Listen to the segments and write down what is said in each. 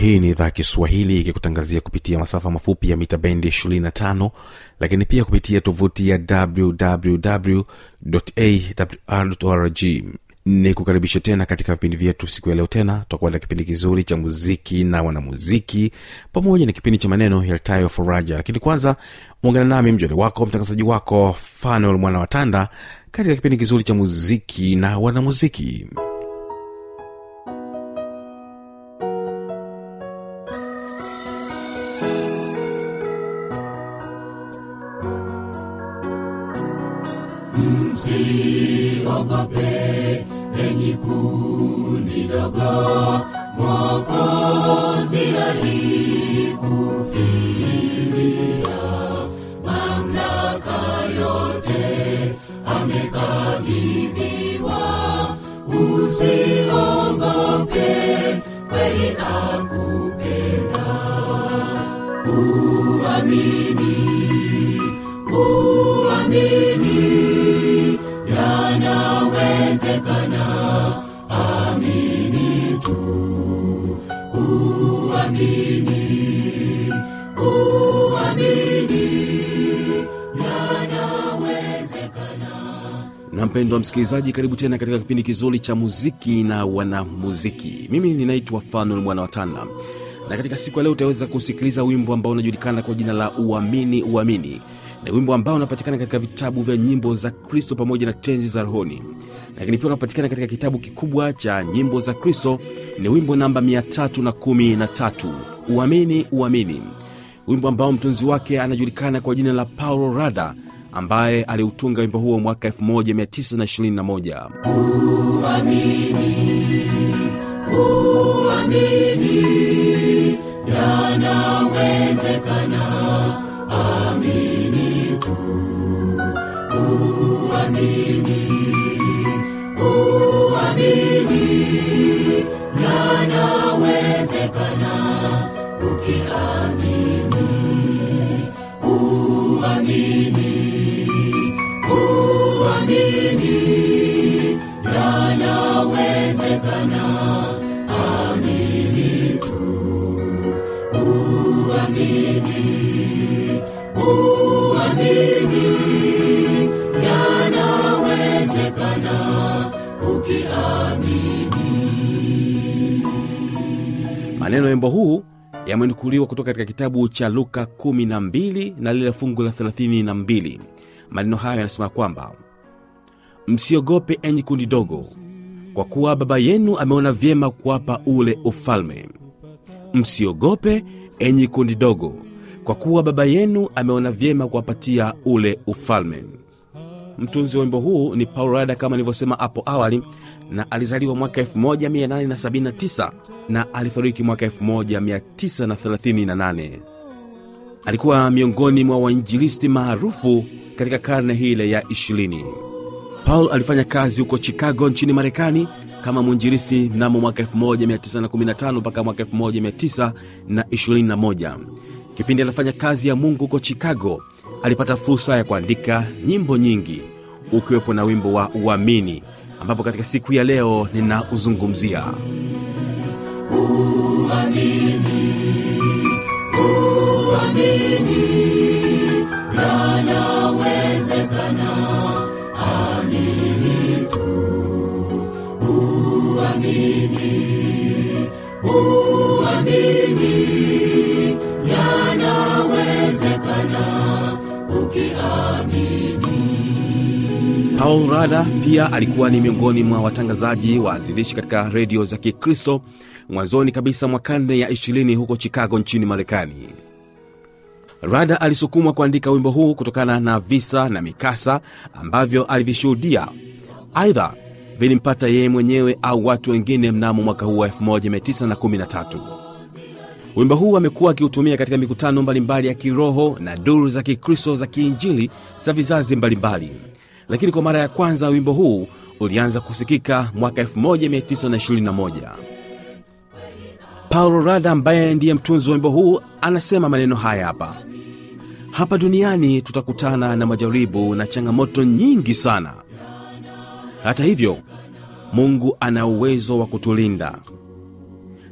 hii ni idhaa ya kiswahili ikikutangazia kupitia masafa mafupi ya mita bendi 25 lakini pia kupitia tovuti ya wwwawrrg ni kukaribisha tena katika vipindi vyetu siku ya leo tena tutakuwa na kipindi kizuri cha muziki na wanamuziki pamoja na kipindi cha maneno yaltayo faraja. Lakini kwanza ungana nami mjoli wako mtangazaji wako fanuel mwana wa tanda katika kipindi kizuri cha muziki na wanamuziki msiogope enyi kundi dogo mwokozi alikufilia mamlaka yote amekabidhiwa usiogope kweli akupenda mpendwa msikilizaji karibu tena katika kipindi kizuri cha muziki na wanamuziki. Mimi ninaitwa fanuel mwana watana na katika siku ya leo utaweza kusikiliza wimbo ambao unajulikana kwa jina la uamini uamini na wimbo ambao unapatikana katika vitabu vya nyimbo za kristo pamoja na tenzi za rohoni. Lakini pia unapatikana katika kitabu kikubwa cha nyimbo za kristo ni wimbo namba 313 uamini uamini. Wimbo ambao mtunzi wake anajulikana kwa jina la paulo rada ambaye aliutunga wimbo huo mwaka 1921 uamini yanawezekana amini tu uamini uamini yanawezekana ukiamini uamini uamini yanawezekana. Amini tu uamini uamini yanawezekana. Ukiamini. Maneno ya huu yamenukuliwa kutoka katika kitabu cha luka 12 na lile fungu la 32 maneno hayo yanasema kwamba msiogope enyi kundi dogo kwa kuwa baba yenu ameona vyema kuwapa ule ufalme. Msiogope enyi kundi dogo kwa kuwa baba yenu ameona vyema kuwapatia ule ufalme. Mtunzi wa wimbo huu ni paul rada kama nilivyosema hapo awali na alizaliwa mwaka 1879 na alifariki mwaka 1938 alikuwa miongoni mwa wainjilisti maarufu katika karne hile ya 20 paul alifanya kazi huko chicago nchini marekani kama mwinjilisti mnamo mwaka 1915 mpaka mwaka 1921 kipindi anafanya kazi ya mungu huko chicago alipata fursa ya kuandika nyimbo nyingi ukiwepo na wimbo wa uamini ambapo katika siku ya leo ninauzungumzia. Uamini rada pia alikuwa ni miongoni mwa watangazaji waanzilishi katika redio za kikristo mwanzoni kabisa mwa karne ya 20 huko chicago nchini marekani. Rada alisukumwa kuandika wimbo huu kutokana na visa na mikasa ambavyo alivishuhudia. Aidha vilimpata yeye mwenyewe au watu wengine mnamo mwaka huu wa 1913 wimbo huu amekuwa akiutumia katika mikutano mbalimbali ya kiroho na duru za kikristo za kiinjili za vizazi mbalimbali lakini kwa mara ya kwanza wimbo huu ulianza kusikika mwaka 1921 paulo rada ambaye ndiye mtunzi wa wimbo huu anasema maneno haya hapa. Hapa duniani tutakutana na majaribu na changamoto nyingi sana. Hata hivyo mungu ana uwezo wa kutulinda.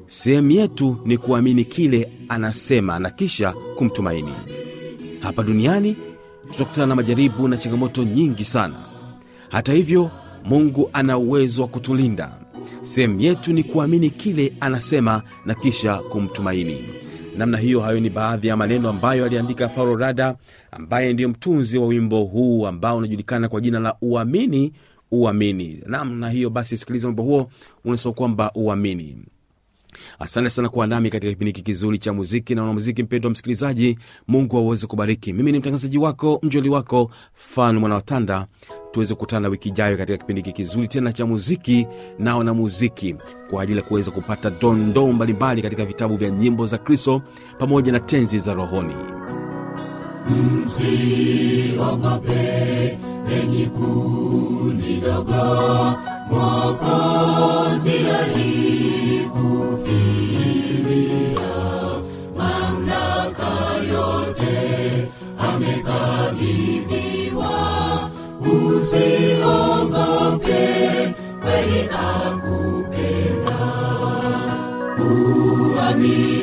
Sehemu yetu ni kuamini kile anasema na kisha kumtumaini. Hapa duniani tutakutana na majaribu na changamoto nyingi sana. Hata hivyo mungu ana uwezo wa kutulinda. Sehemu yetu ni kuamini kile anasema na kisha kumtumaini. Namna hiyo hayo ni baadhi ya maneno ambayo aliandika paulo rada ambaye ndiyo mtunzi wa wimbo huu ambao unajulikana kwa jina la uamini uamini. Namna hiyo basi sikiliza wimbo huo unasema kwamba uamini asante sana kuwa nami katika kipindi hiki kizuri cha muziki na wanamuziki mpendo wa msikilizaji. Mungu aweze kubariki. Mimi ni mtangazaji wako mjoli wako fan Mwanawatanda. tuweze kukutana wiki ijayo katika kipindi hiki kizuri tena cha muziki na wanamuziki kwa ajili ya kuweza kupata dondoo mbalimbali katika vitabu vya nyimbo za kristo pamoja na tenzi za rohoni. Msiogope enyi kundi dogo mwokozi usiogope kweli akupenda uamini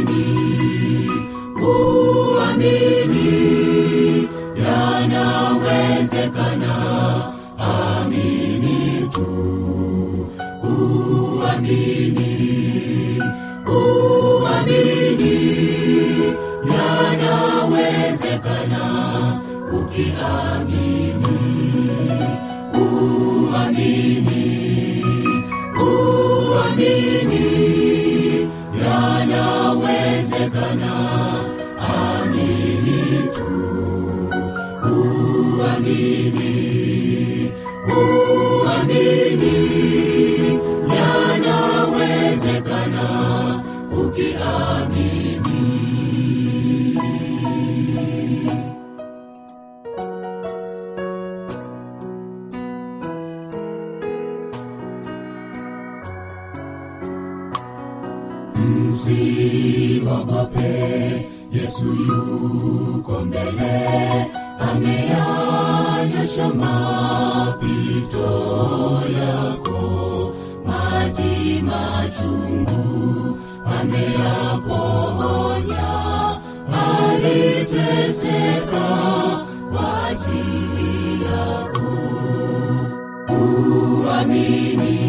msiogope yesu yuko mbele ameyanyosha mapito yako maji machungu ameyaponya aliteseka kwa ajili yako. Uamini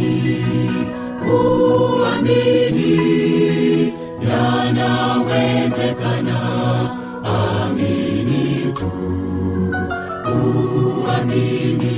uamini tu uamini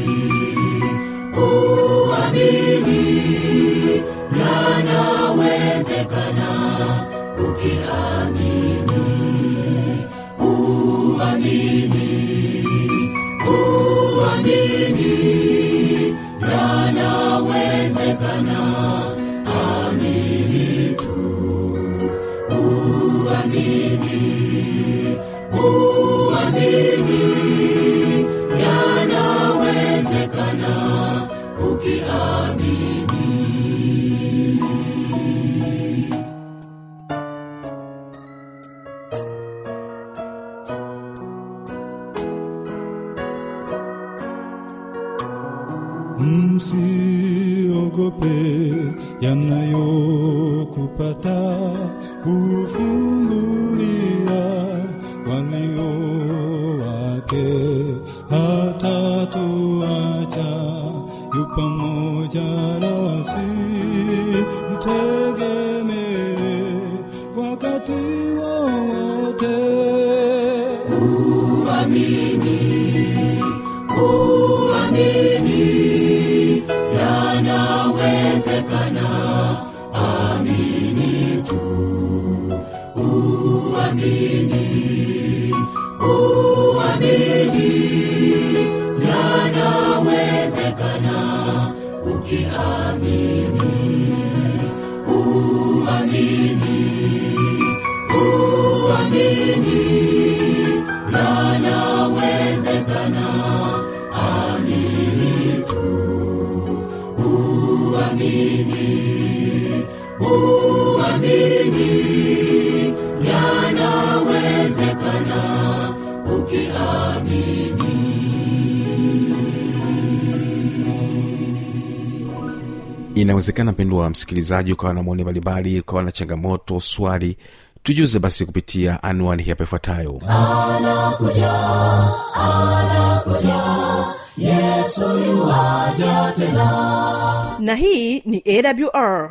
pamoja inawezekana mpendwa wa msikilizaji ukawa na maoni mbalimbali ukawa na changamoto swali tujuze basi kupitia anwani hapa ifuatayo. Anakuja anakuja yesu yuwaja tena. Na hii ni awr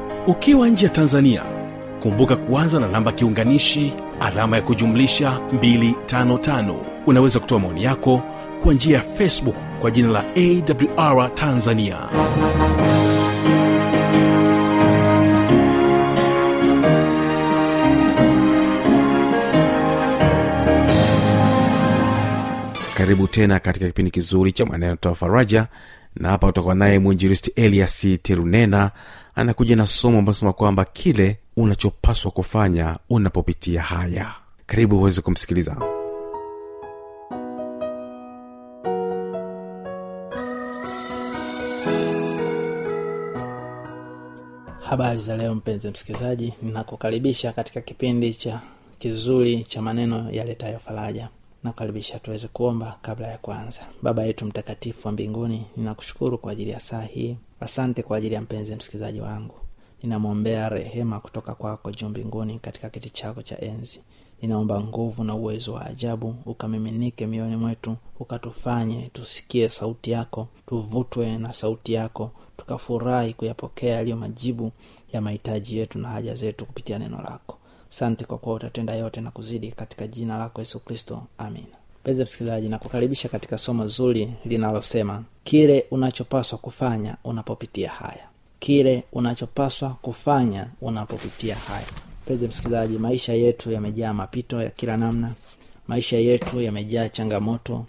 ukiwa nje ya tanzania kumbuka kuanza na namba kiunganishi alama ya kujumlisha 255 unaweza kutoa maoni yako kwa njia ya facebook kwa jina la awr tanzania. Karibu tena katika kipindi kizuri cha maneno toa faraja na hapa utakuwa naye mwinjiristi elias terunena anakuja na somo ambalo sema kwamba kile unachopaswa kufanya unapopitia haya. Karibu uweze kumsikiliza. Habari za leo mpenzi msikilizaji. Ninakukaribisha katika kipindi cha kizuri cha maneno yaletayo faraja nakukaribisha tuweze kuomba kabla ya kwanza baba yetu mtakatifu wa mbinguni ninakushukuru kwa ajili ya saa hii. Asante kwa ajili ya mpenzi msikilizaji wangu. Ninamwombea rehema kutoka kwako juu mbinguni katika kiti chako cha enzi. Ninaomba nguvu na uwezo wa ajabu ukamiminike mioyoni mwetu ukatufanye tusikie sauti yako tuvutwe na sauti yako tukafurahi kuyapokea yaliyo majibu ya mahitaji yetu na haja zetu kupitia neno lako sante kwa kuwa utatenda yote na kuzidi katika jina lako yesu kristo. Amina mpenzi msikilizaji nakukaribisha katika somo zuri linalosema kile unachopaswa kufanya unapopitia haya. Kile unachopaswa kufanya unapopitia haya. Mpenzi msikilizaji maisha yetu yamejaa mapito ya kila namna. Maisha yetu yamejaa changamoto.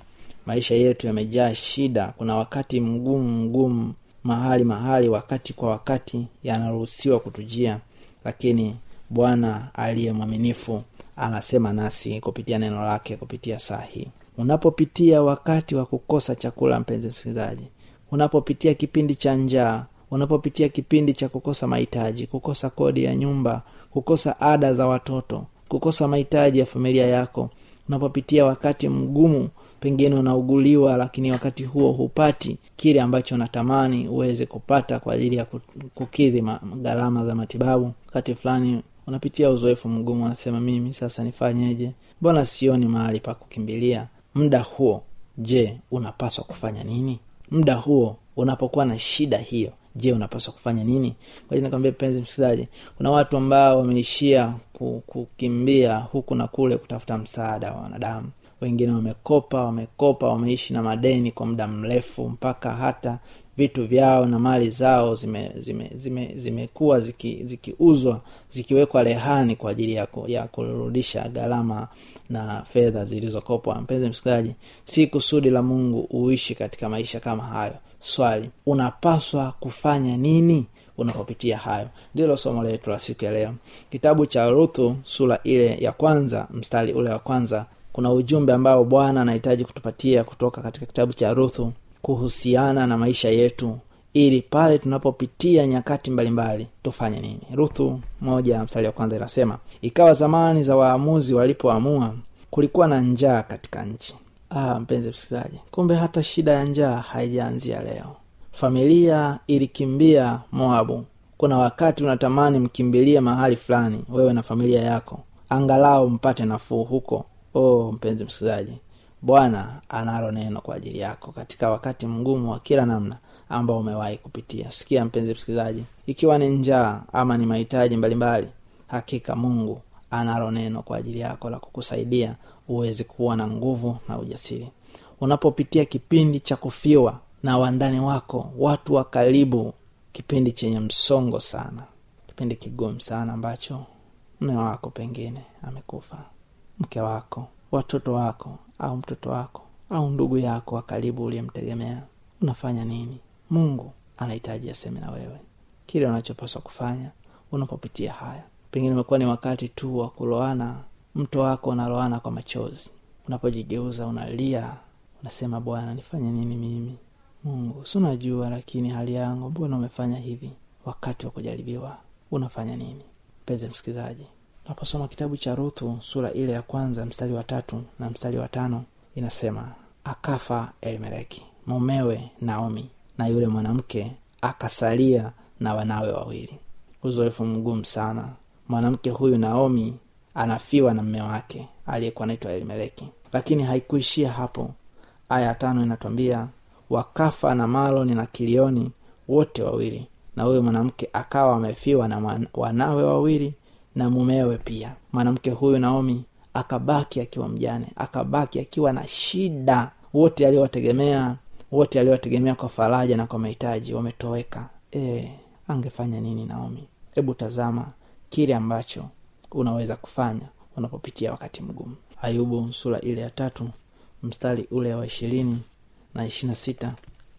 Maisha yetu yamejaa shida. Kuna wakati mgumu mgumu mahali mahali wakati kwa wakati yanaruhusiwa kutujia. Lakini bwana aliye mwaminifu anasema nasi kupitia neno lake kupitia saa hii. Unapopitia wakati wa kukosa chakula mpenzi msikilizaji unapopitia kipindi cha njaa unapopitia kipindi cha kukosa mahitaji kukosa kodi ya nyumba kukosa ada za watoto kukosa mahitaji ya familia yako unapopitia wakati mgumu pengine unauguliwa lakini wakati huo hupati kile ambacho unatamani uweze kupata kwa ajili ya kukidhi gharama za matibabu. Wakati fulani unapitia uzoefu mgumu wanasema mimi sasa nifanyeje? Mbona sioni mahali pa kukimbilia? Muda huo je unapaswa kufanya nini? Muda huo unapokuwa na shida hiyo je unapaswa kufanya nini? Kwa penzi msikilizaji kuna watu ambao wameishia kukimbia huku na kule kutafuta msaada wa wanadamu. Wengine wamekopa wamekopa wameishi na madeni kwa muda mrefu mpaka hata vitu vyao na mali zao zimekuwa zime, zime, zime zikiuzwa ziki zikiwekwa rehani kwa ajili ya, ku, ya kurudisha gharama na fedha zilizokopwa. Mpenzi msikilizaji si kusudi la mungu uishi katika maisha kama hayo. Swali unapaswa kufanya nini unapopitia hayo? Ndilo somo letu la siku ya leo. Kitabu cha ruthu sura ile ya kwanza mstari ule wa kwanza kuna ujumbe ambao bwana anahitaji kutupatia kutoka katika kitabu cha ruthu kuhusiana na maisha yetu ili pale tunapopitia nyakati mbalimbali tufanye nini. Ruthu moja mstari wa kwanza inasema ikawa zamani za waamuzi walipoamua kulikuwa na njaa katika nchi. Ah, mpenzi msikilizaji kumbe hata shida ya njaa haijaanzia leo. Familia ilikimbia moabu. Kuna wakati unatamani mkimbilie mahali fulani wewe na familia yako angalau mpate nafuu huko. Oh mpenzi msikilizaji bwana analo neno kwa ajili yako katika wakati mgumu wa kila namna ambao umewahi kupitia. Sikia mpenzi msikilizaji ikiwa ni njaa ama ni mahitaji mbalimbali hakika mungu analo neno kwa ajili yako la kukusaidia uweze kuwa na nguvu na ujasiri. Unapopitia kipindi cha kufiwa na wandani wako watu wa karibu kipindi chenye msongo sana kipindi kigumu sana ambacho mme wako pengine amekufa mke wako watoto wako au mtoto wako au ndugu yako wa karibu uliyemtegemea unafanya nini? Mungu anahitaji aseme na wewe. Kile unachopaswa kufanya unapopitia haya. Pengine umekuwa ni wakati tu wa kuloana mto wako unaloana kwa machozi. Unapojigeuza unalia unasema bwana nifanye nini mimi? Mungu sunajua unajua lakini hali yangu mbona umefanya hivi wakati wa kujaribiwa? Unafanya nini? Mpenzi msikilizaji unaposoma kitabu cha ruthu sura ile ya kwanza mstari wa tatu na mstari wa tano inasema akafa elimeleki mumewe naomi na yule mwanamke akasalia na wanawe wawili. Uzoefu mgumu sana. Mwanamke huyu naomi anafiwa na mme wake aliyekuwa anaitwa elimeleki. Lakini haikuishia hapo. Aya ya tano inatwambia wakafa na maloni na kilioni wote wawili na huyo mwanamke akawa amefiwa na wanawe wawili na mumewe pia. Mwanamke huyu naomi akabaki akiwa mjane akabaki akiwa na shida. Wote aliowategemea wote aliowategemea kwa faraja na kwa mahitaji wametoweka. E, angefanya nini naomi? Hebu tazama kile ambacho unaweza kufanya unapopitia wakati mgumu. Ayubu sura ile ya tatu mstari ule wa ishirini na ishirina sita.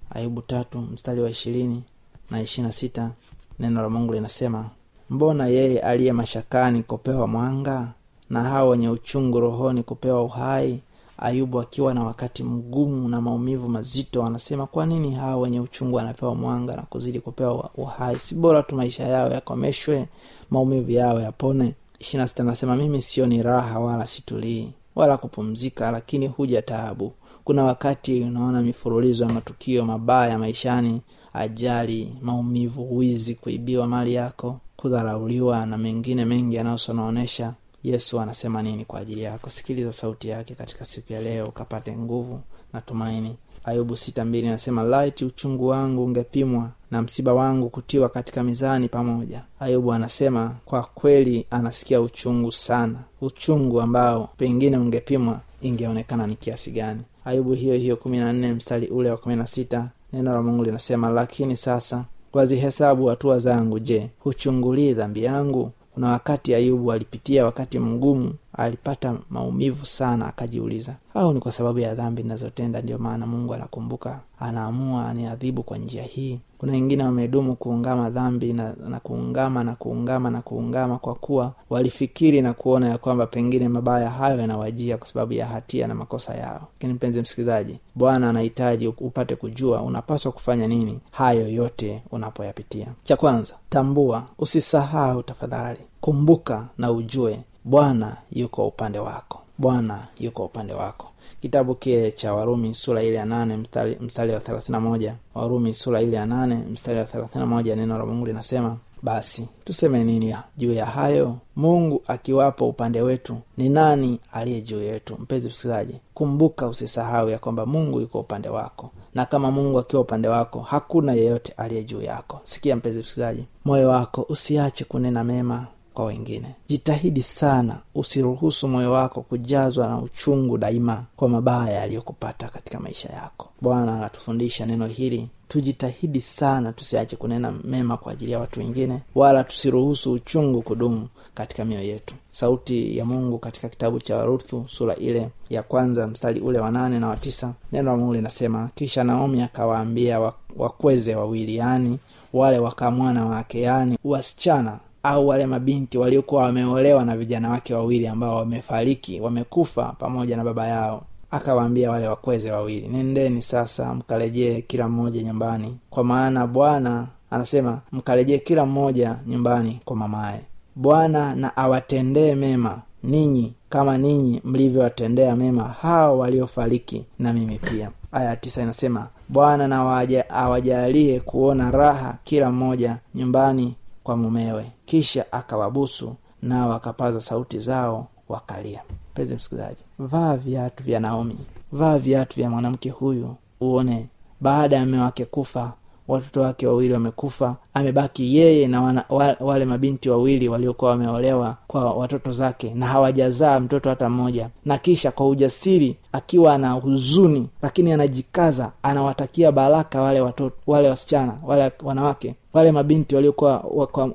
Ayubu tatu mstari wa ishirini na ishirina sita. Neno la mungu linasema mbona yeye aliye mashakani kupewa mwanga na hao wenye uchungu rohoni kupewa uhai? Ayubu akiwa na wakati mgumu na maumivu mazito anasema kwa nini hao wenye uchungu wanapewa mwanga na kuzidi kupewa uhai? Si bora tu maisha yao yakomeshwe maumivu yao yapone. Ishirina sita anasema mimi sioni raha wala situlii wala kupumzika lakini huja taabu. Kuna wakati unaona mifurulizo ya matukio mabaya maishani ajali maumivu wizi kuibiwa mali yako kudharauliwa na mengine mengi yanayosonaonesha yesu anasema nini kwa ajili yako. Sikiliza sauti yake katika siku ya leo ukapate nguvu na tumaini. Ayubu sita mbili anasema laiti uchungu wangu ungepimwa na msiba wangu kutiwa katika mizani pamoja. Ayubu anasema kwa kweli anasikia uchungu sana. Uchungu ambao pengine ungepimwa ingeonekana ni kiasi gani. Ayubu hiyo hiyo kumi na nne mstari ule wa kumi na sita neno la mungu linasema lakini sasa wazihesabu hatua zangu je huchungulii dhambi yangu? Kuna wakati ayubu alipitia wakati mgumu alipata maumivu sana akajiuliza. Au ni kwa sababu ya dhambi ninazotenda ndio maana mungu anakumbuka anaamua aniadhibu kwa njia hii. Kuna wengine wamedumu kuungama dhambi na, na kuungama na kuungama na kuungama kwa kuwa walifikiri na kuona ya kwamba pengine mabaya hayo yanawajia kwa sababu ya hatia na makosa yao. Lakini mpenzi msikilizaji bwana anahitaji upate kujua unapaswa kufanya nini hayo yote unapoyapitia. Cha kwanza tambua usisahau tafadhali. Kumbuka na ujue bwana yuko upande wako. Bwana yuko upande wako. Kitabu kile cha warumi sura ile ya nane mstari, mstari wa thelathina moja. Warumi sura ile ya nane mstari wa thelathina moja neno la mungu linasema basi tuseme nini juu ya hayo? Mungu akiwapo upande wetu ni nani aliye juu yetu? Mpenzi msikilizaji kumbuka usisahau ya kwamba mungu yuko upande wako. Na kama mungu akiwa upande wako hakuna yeyote aliye juu yako. Sikia mpenzi msikilizaji moyo wako usiache kunena mema kwa wengine. Jitahidi sana usiruhusu moyo wako kujazwa na uchungu daima kwa mabaya yaliyokupata katika maisha yako. Bwana anatufundisha neno hili. Tujitahidi sana tusiache kunena mema kwa ajili ya watu wengine wala tusiruhusu uchungu kudumu katika mioyo yetu. Sauti ya mungu katika kitabu cha waruthu sura ile ya kwanza mstari ule wa nane na watisa neno la mungu linasema kisha naomi akawaambia wakweze wawili yani wale wakamwana wake yani wasichana au wale mabinti waliokuwa wameolewa na vijana wake wawili ambao wamefariki wamekufa pamoja na baba yao. Akawaambia wale wakweze wawili nendeni sasa mkarejee kila mmoja nyumbani kwa maana bwana anasema mkarejee kila mmoja nyumbani kwa mamaye. Bwana na awatendee mema ninyi kama ninyi mlivyowatendea mema hao waliofariki na mimi pia. Aya ya tisa inasema bwana na awajalie kuona raha kila mmoja nyumbani kwa mumewe kisha akawabusu nao wakapaza sauti zao wakalia. Mpenzi msikilizaji vaa viatu vya naomi. Vaa viatu vya mwanamke huyu uone baada ya mme wake kufa watoto wake wawili wamekufa amebaki yeye na wana, wale mabinti wawili waliokuwa wameolewa kwa watoto zake na hawajazaa mtoto hata mmoja. Na kisha kwa ujasiri akiwa ana huzuni lakini anajikaza anawatakia baraka wale watoto wale wasichana wale wanawake wale mabinti waliokuwa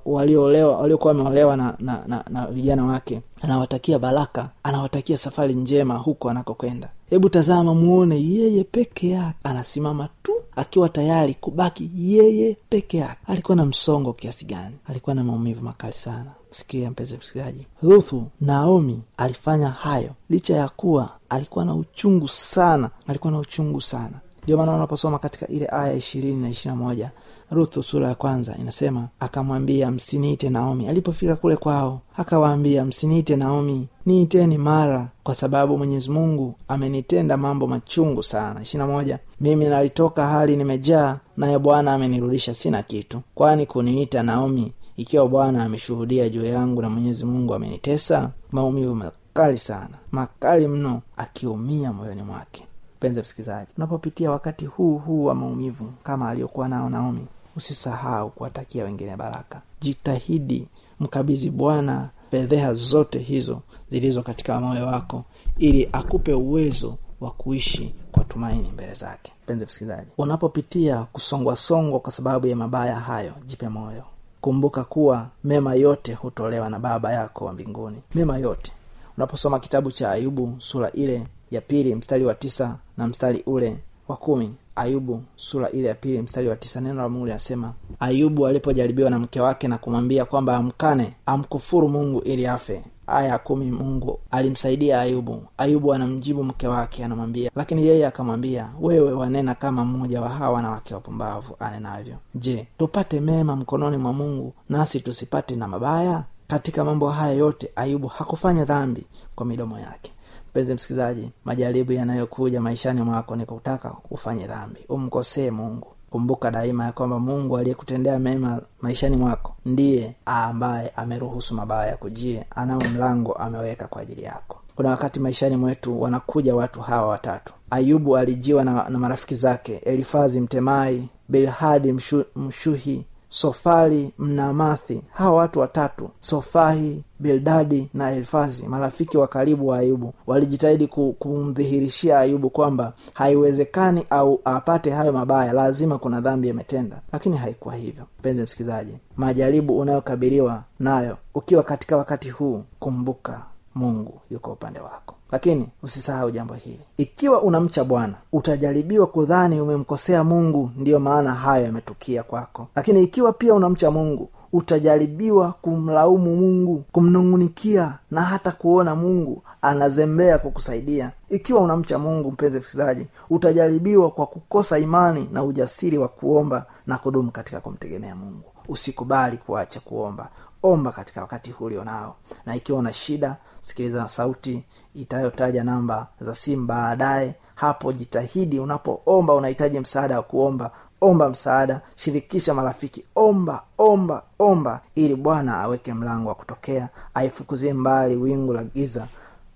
waliokuwa wameolewa na, na, na, na vijana wake. Anawatakia baraka anawatakia safari njema huko anakokwenda. Hebu tazama muone yeye peke yake anasimama tu akiwa tayari kubaki yeye peke yake. Alikuwa na msongo kiasi gani? Alikuwa na maumivu makali sana. Sikia mpenzi msikilizaji. Ruthu naomi alifanya hayo licha ya kuwa alikuwa na uchungu sana. Alikuwa na uchungu sana. Ndio maana unaposoma katika ile aya ishirini na ishirina moja ruthu sura ya kwanza inasema akamwambia msiniite naomi. Alipofika kule kwao akawaambia msiniite naomi niiteni mara kwa sababu mwenyezi mungu amenitenda mambo machungu sana. Ishirina moja mimi nalitoka hali nimejaa naye bwana amenirudisha sina kitu. Kwani kuniita naomi ikiwa bwana ameshuhudia juu yangu na mwenyezi mungu amenitesa? Maumivu makali sana makali mno akiumia moyoni mwake. Mpenzi msikilizaji unapopitia wakati huu huu wa maumivu kama aliyokuwa nao naomi usisahau kuwatakia wengine baraka. Jitahidi mkabidhi bwana fedheha zote hizo zilizo katika moyo wako ili akupe uwezo wa kuishi kwa tumaini mbele zake. Mpenzi msikilizaji unapopitia kusongwasongwa kwa sababu ya mabaya hayo jipe moyo. Kumbuka kuwa mema yote hutolewa na baba yako wa mbinguni. Mema yote. Unaposoma kitabu cha ayubu sura ile ya pili mstari wa tisa na mstari ule wa kumi ayubu sura ile ya pili mstari wa tisa neno la mungu linasema ayubu alipojaribiwa na mke wake na kumwambia kwamba amkane amkufuru mungu ili afe. Aya ya kumi mungu alimsaidia ayubu. Ayubu anamjibu mke wake anamwambia lakini yeye akamwambia wewe wanena kama mmoja wa hawa wanawake wapumbavu anenavyo. Je tupate mema mkononi mwa mungu nasi tusipate na mabaya? Katika mambo haya yote ayubu hakufanya dhambi kwa midomo yake mpenzi msikilizaji majaribu yanayokuja maishani mwako ni kutaka ufanye dhambi. Umkosee mungu. Kumbuka daima ya kwamba mungu aliyekutendea mema maishani mwako ndiye ambaye ameruhusu mabaya kujie anao mlango ameweka kwa ajili yako. Kuna wakati maishani mwetu wanakuja watu hawa watatu. Ayubu alijiwa na, na marafiki zake elifazi mtemai bilhadi mshu, mshuhi sofari mnamathi hawa watu watatu sofahi bildadi na elfazi marafiki wa karibu wa ayubu walijitahidi kumdhihirishia ayubu kwamba haiwezekani au apate hayo mabaya lazima kuna dhambi ametenda lakini haikuwa hivyo. Mpenzi msikilizaji majaribu unayokabiliwa nayo ukiwa katika wakati huu kumbuka mungu yuko upande wako lakini usisahau jambo hili. Ikiwa unamcha bwana utajaribiwa kudhani umemkosea mungu ndiyo maana hayo yametukia kwako. Lakini ikiwa pia unamcha mungu utajaribiwa kumlaumu mungu kumnung'unikia na hata kuona mungu anazembea kukusaidia. Ikiwa unamcha mungu mpenzi msikilizaji utajaribiwa kwa kukosa imani na ujasiri wa kuomba na kudumu katika kumtegemea mungu. Usikubali kuacha kuomba omba katika wakati huu ulionao na ikiwa una shida sikiliza sauti itayotaja namba za simu baadaye. Hapo jitahidi unapoomba unahitaji msaada wa kuomba. Omba msaada shirikisha marafiki. Omba omba omba ili bwana aweke mlango wa kutokea aifukuzie mbali wingu la giza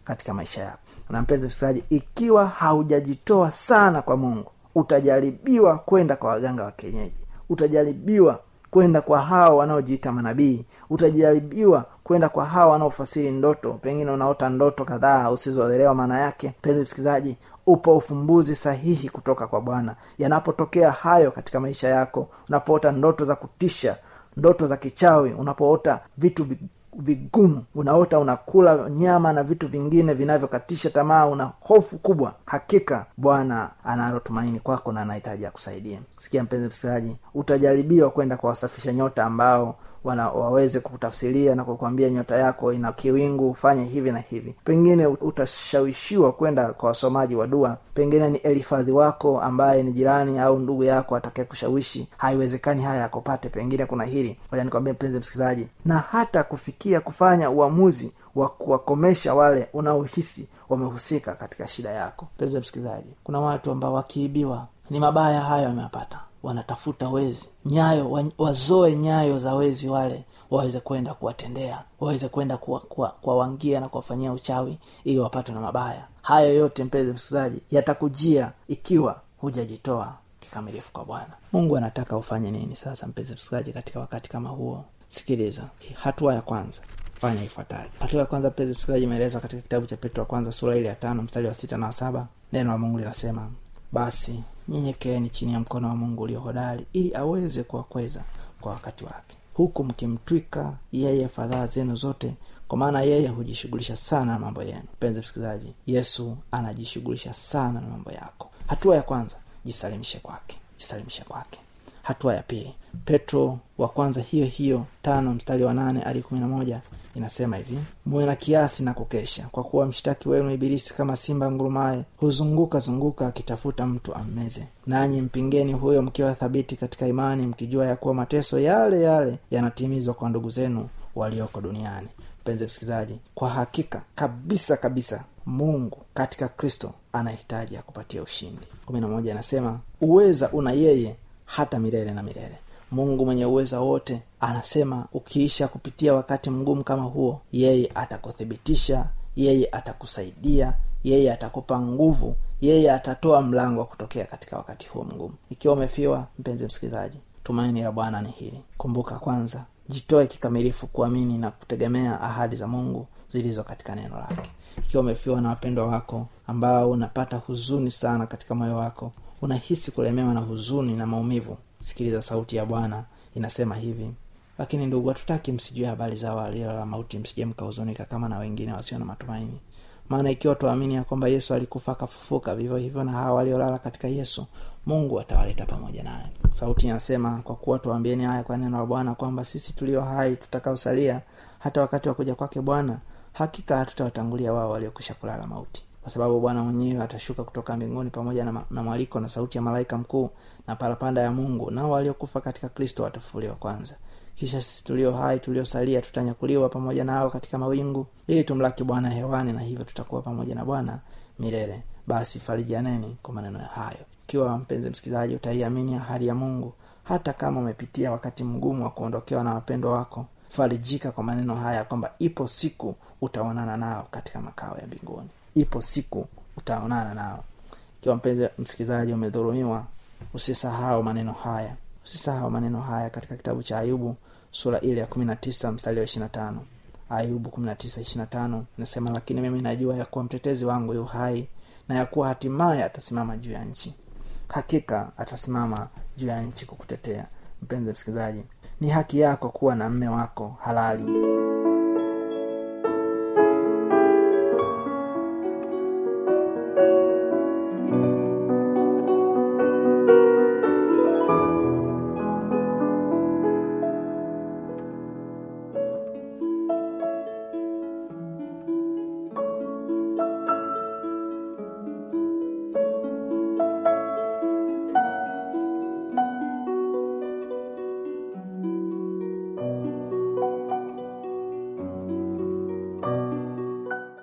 katika maisha yako. Na mpenzi msikilizaji ikiwa haujajitoa sana kwa mungu utajaribiwa kwenda kwa waganga wa kienyeji. Utajaribiwa kwenda kwa hao wanaojiita manabii. Utajaribiwa kwenda kwa hao wanaofasiri ndoto. Pengine unaota ndoto kadhaa usizoelewa maana yake. Mpenzi msikilizaji upo ufumbuzi sahihi kutoka kwa bwana. Yanapotokea hayo katika maisha yako unapoota ndoto za kutisha ndoto za kichawi unapoota vitu vi- vigumu. Unaota unakula nyama na vitu vingine vinavyokatisha tamaa una hofu kubwa. Hakika bwana analo tumaini kwako na anahitaji akusaidia. Sikia mpenzi msikilizaji utajaribiwa kwenda kwa wasafisha nyota ambao wana waweze kutafsiria na kukwambia nyota yako ina kiwingu fanye hivi na hivi. Pengine utashawishiwa kwenda kwa wasomaji wa dua. Pengine ni elifadhi wako ambaye ni jirani au ndugu yako atakaye kushawishi. Haiwezekani haya yakupate pengine kuna hili. Nikwambia mpenzi msikilizaji na hata kufikia kufanya uamuzi wa kuwakomesha wale unaohisi wamehusika katika shida yako. Mpenzi msikilizaji kuna watu ambao wakiibiwa ni mabaya hayo wameyapata wanatafuta wezi nyayo wazoe nyayo za wezi wale waweze kwenda kuwatendea waweze kwenda kuwawangia kuwa, kuwa na kuwafanyia uchawi ili wapatwe na mabaya. Hayo yote mpenzi msikilizaji yatakujia ikiwa hujajitoa kikamilifu kwa bwana. Mungu anataka ufanye nini sasa mpenzi msikilizaji katika wakati kama huo? Sikiliza hatua ya kwanza fanya ifuatayo hatua ya kwanza mpenzi msikilizaji imeelezwa katika kitabu cha petro wa kwanza sura ile ya tano mstari wa sita na wa saba. Neno la mungu linasema basi nyenyekeeni chini ya mkono wa mungu ulio hodari ili aweze kuwakweza kwa wakati wake. Huku mkimtwika yeye fadhaa zenu zote kwa maana yeye hujishughulisha sana na mambo yenu. Mpenzi msikilizaji yesu anajishughulisha sana na mambo yako. Hatua ya kwanza jisalimishe kwake. Jisalimishe kwake. Hatua ya pili petro wa kwanza hiyo hiyo tano mstari wa nane hadi kumi na moja inasema hivi muwe na kiasi na kukesha kwa kuwa mshtaki wenu ibilisi kama simba ngurumaye huzunguka zunguka akitafuta mtu ammeze. Nanyi mpingeni huyo mkiwa thabiti katika imani mkijua ya kuwa mateso yale yale yanatimizwa kwa ndugu zenu walioko duniani. Mpenzi msikilizaji kwa hakika kabisa kabisa mungu katika kristo anahitaji akupatia ushindi. Kumi na moja anasema uweza una yeye hata milele na milele mungu mwenye uweza wote anasema ukiisha kupitia wakati mgumu kama huo yeye atakuthibitisha yeye atakusaidia yeye atakupa nguvu yeye atatoa mlango wa kutokea katika wakati huo mgumu. Ikiwa umefiwa mpenzi msikilizaji tumaini la bwana ni hili. Kumbuka kwanza jitoe kikamilifu kuamini na kutegemea ahadi za mungu zilizo katika neno lake. Ikiwa umefiwa na wapendwa wako ambao unapata huzuni sana katika moyo wako unahisi kulemewa na huzuni na maumivu sikiliza sauti ya bwana inasema hivi. Lakini ndugu hatutaki msijue habari za walio la mauti msije mkahuzunika kama na wengine wasio na matumaini. Maana ikiwa tuamini ya kwamba yesu alikufa akafufuka vivyo hivyo na hawa waliolala katika yesu mungu atawaleta pamoja naye. Sauti inasema kwa kuwa tuambieni haya kwa neno la bwana kwamba sisi tulio hai tutakaosalia hata wakati wa kuja kwake bwana hakika hatutawatangulia wao waliokwisha kulala mauti. Kwa sababu bwana mwenyewe atashuka kutoka mbinguni pamoja na, na mwaliko na sauti ya malaika mkuu na parapanda ya mungu nao waliokufa katika kristo watafufuliwa kwanza. Kisha sisi tulio hai tuliosalia tutanyakuliwa pamoja nao katika mawingu ili tumlaki bwana hewani na hivyo tutakuwa pamoja na bwana milele. Basi farijianeni kwa maneno hayo. Ikiwa mpenzi msikilizaji utaiamini ahadi ya mungu hata kama umepitia wakati mgumu wa kuondokewa na wapendwa wako farijika kwa maneno haya kwamba ipo siku utaonana nao katika makao ya mbinguni. Ipo siku utaonana nao. Ikiwa mpenzi msikilizaji umedhurumiwa usisahau maneno haya. Usisahau maneno haya katika kitabu cha ayubu sura ile ya kumi na tisa mstari wa ishirina tano. Ayubu kumi na tisa ishirina tano inasema lakini mimi najua ya kuwa mtetezi wangu yu hai na ya kuwa hatimaye atasimama juu ya nchi. Hakika atasimama juu ya nchi kukutetea. Mpenzi msikilizaji ni haki yako kuwa na mme wako halali